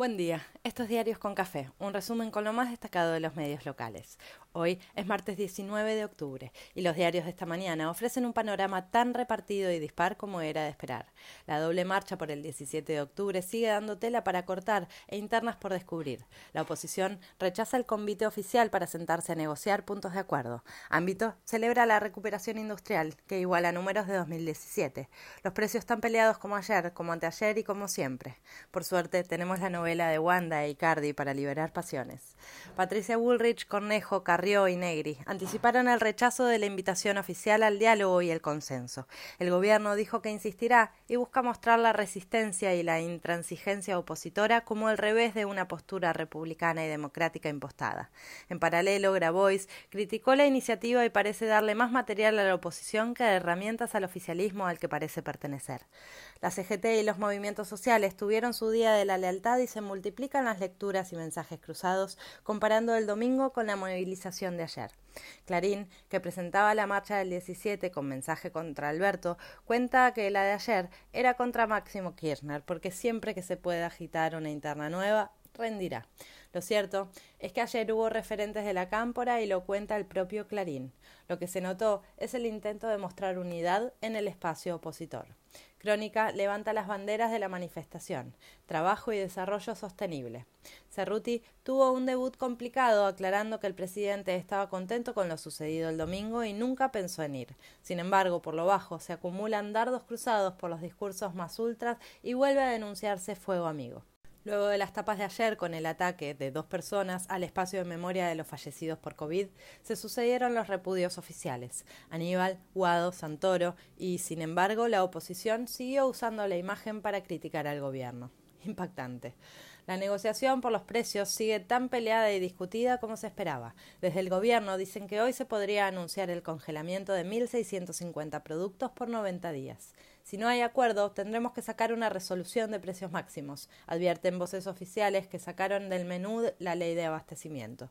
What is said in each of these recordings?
Buen día, estos Diarios con Café, un resumen con lo más destacado de los medios locales. Hoy es martes 19 de octubre y los diarios de esta mañana ofrecen un panorama tan repartido y dispar como era de esperar. La doble marcha por el 17 de octubre sigue dando tela para cortar e internas por descubrir. La oposición rechaza el convite oficial para sentarse a negociar puntos de acuerdo. Ámbito celebra la recuperación industrial, que iguala números de 2017. Los precios están peleados como ayer, como anteayer y como siempre. Por suerte, tenemos la de Wanda e Icardi para liberar pasiones. Patricia Woolrich, Cornejo, Río y Negri anticiparon el rechazo de la invitación oficial al diálogo y el consenso. El gobierno dijo que insistirá y busca mostrar la resistencia y la intransigencia opositora como el revés de una postura republicana y democrática impostada. En paralelo, Grabois criticó la iniciativa y parece darle más material a la oposición que herramientas al oficialismo al que parece pertenecer. La CGT y los movimientos sociales tuvieron su día de la lealtad y se multiplican las lecturas y mensajes cruzados comparando el domingo con la movilización de ayer. Clarín, que presentaba la marcha del 17 con mensaje contra Alberto, cuenta que la de ayer era contra Máximo Kirchner, porque siempre que se pueda agitar una interna nueva, rendirá. Lo cierto es que ayer hubo referentes de la cámpora y lo cuenta el propio Clarín. Lo que se notó es el intento de mostrar unidad en el espacio opositor. Crónica levanta las banderas de la manifestación, trabajo y desarrollo sostenible. Cerruti tuvo un debut complicado aclarando que el presidente estaba contento con lo sucedido el domingo y nunca pensó en ir. Sin embargo, por lo bajo se acumulan dardos cruzados por los discursos más ultras y vuelve a denunciarse fuego amigo. Luego de las tapas de ayer con el ataque de dos personas al espacio de memoria de los fallecidos por COVID, se sucedieron los repudios oficiales. Aníbal, Guado, Santoro y, sin embargo, la oposición siguió usando la imagen para criticar al gobierno. Impactante. La negociación por los precios sigue tan peleada y discutida como se esperaba. Desde el gobierno dicen que hoy se podría anunciar el congelamiento de 1.650 productos por 90 días. Si no hay acuerdo, tendremos que sacar una resolución de precios máximos, advierten voces oficiales que sacaron del menú la ley de abastecimiento.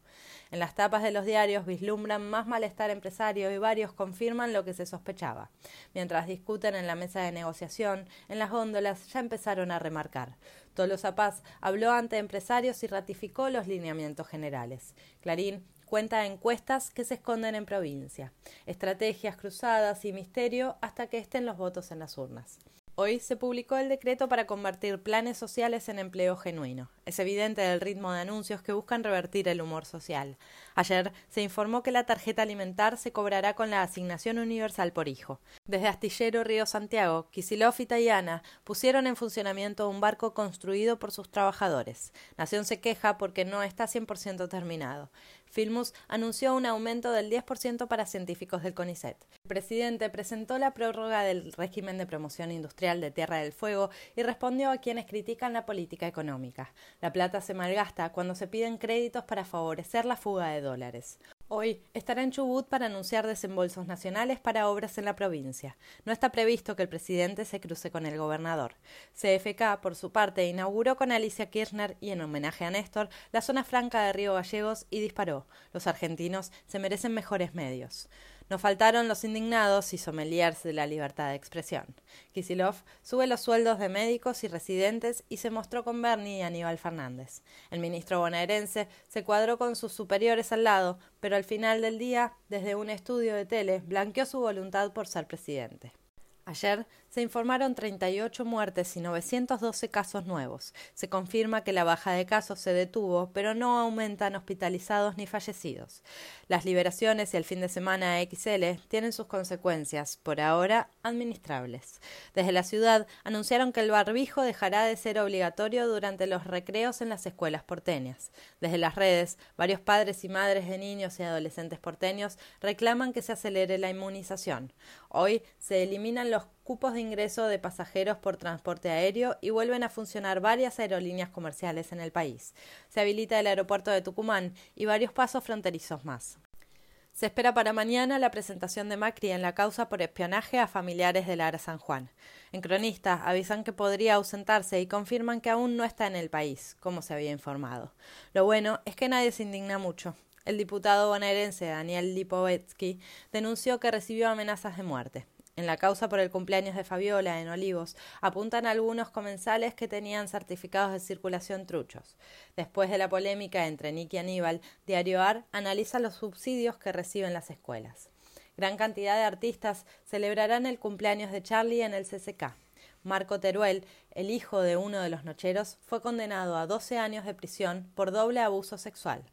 En las tapas de los diarios vislumbran más malestar empresario y varios confirman lo que se sospechaba. Mientras discuten en la mesa de negociación, en las góndolas ya empezaron a remarcar. Tolosa Paz habló ante empresarios y ratificó los lineamientos generales. Clarín cuenta encuestas que se esconden en provincia, estrategias cruzadas y misterio hasta que estén los votos en las urnas. Hoy se publicó el decreto para convertir planes sociales en empleo genuino. Es evidente el ritmo de anuncios que buscan revertir el humor social. Ayer se informó que la tarjeta alimentar se cobrará con la asignación universal por hijo. Desde Astillero Río Santiago, Kisilov y Tayana pusieron en funcionamiento un barco construido por sus trabajadores. Nación se queja porque no está 100% terminado. Filmus anunció un aumento del 10% para científicos del CONICET. El presidente presentó la prórroga del régimen de promoción industrial de Tierra del Fuego y respondió a quienes critican la política económica. La plata se malgasta cuando se piden créditos para favorecer la fuga de dólares. Hoy estará en Chubut para anunciar desembolsos nacionales para obras en la provincia. No está previsto que el presidente se cruce con el gobernador. CFK, por su parte, inauguró con Alicia Kirchner y en homenaje a Néstor la zona franca de Río Gallegos y disparó. Los argentinos se merecen mejores medios. No faltaron los indignados y sommeliers de la libertad de expresión. Kisilov sube los sueldos de médicos y residentes y se mostró con Bernie y Aníbal Fernández. El ministro bonaerense se cuadró con sus superiores al lado, pero al final del día, desde un estudio de tele, blanqueó su voluntad por ser presidente. Ayer se informaron 38 muertes y 912 casos nuevos. Se confirma que la baja de casos se detuvo, pero no aumentan hospitalizados ni fallecidos. Las liberaciones y el fin de semana XL tienen sus consecuencias, por ahora administrables. Desde la ciudad anunciaron que el barbijo dejará de ser obligatorio durante los recreos en las escuelas porteñas. Desde las redes, varios padres y madres de niños y adolescentes porteños reclaman que se acelere la inmunización. Hoy se eliminan los cupos de ingreso de pasajeros por transporte aéreo y vuelven a funcionar varias aerolíneas comerciales en el país. Se habilita el aeropuerto de Tucumán y varios pasos fronterizos más. Se espera para mañana la presentación de Macri en la causa por espionaje a familiares de Lara San Juan. En Cronista avisan que podría ausentarse y confirman que aún no está en el país, como se había informado. Lo bueno es que nadie se indigna mucho. El diputado bonaerense Daniel Lipovetsky denunció que recibió amenazas de muerte. En la causa por el cumpleaños de Fabiola en Olivos apuntan algunos comensales que tenían certificados de circulación truchos. Después de la polémica entre Nick y Aníbal, Diario AR analiza los subsidios que reciben las escuelas. Gran cantidad de artistas celebrarán el cumpleaños de Charlie en el CCK. Marco Teruel, el hijo de uno de los nocheros, fue condenado a 12 años de prisión por doble abuso sexual.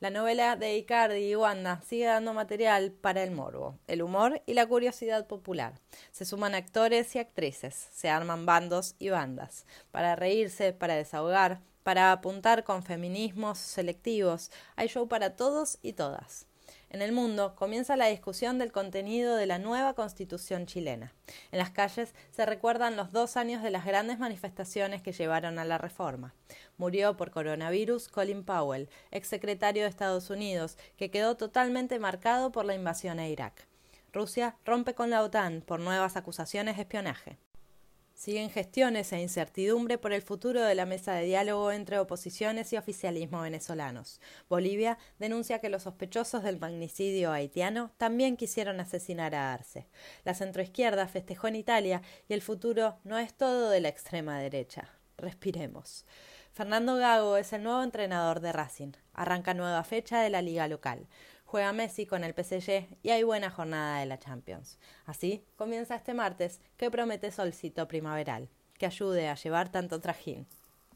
La novela de Icardi y Wanda sigue dando material para el morbo, el humor y la curiosidad popular. Se suman actores y actrices, se arman bandos y bandas, para reírse, para desahogar, para apuntar con feminismos selectivos. Hay show para todos y todas. En el mundo comienza la discusión del contenido de la nueva constitución chilena. En las calles se recuerdan los dos años de las grandes manifestaciones que llevaron a la reforma. Murió por coronavirus Colin Powell, exsecretario de Estados Unidos, que quedó totalmente marcado por la invasión a Irak. Rusia rompe con la OTAN por nuevas acusaciones de espionaje. Siguen gestiones e incertidumbre por el futuro de la mesa de diálogo entre oposiciones y oficialismo venezolanos. Bolivia denuncia que los sospechosos del magnicidio haitiano también quisieron asesinar a Arce. La centroizquierda festejó en Italia y el futuro no es todo de la extrema derecha. Respiremos. Fernando Gago es el nuevo entrenador de Racing. Arranca nueva fecha de la liga local. Juega Messi con el PSG y hay buena jornada de la Champions. Así comienza este martes que promete solcito primaveral, que ayude a llevar tanto trajín.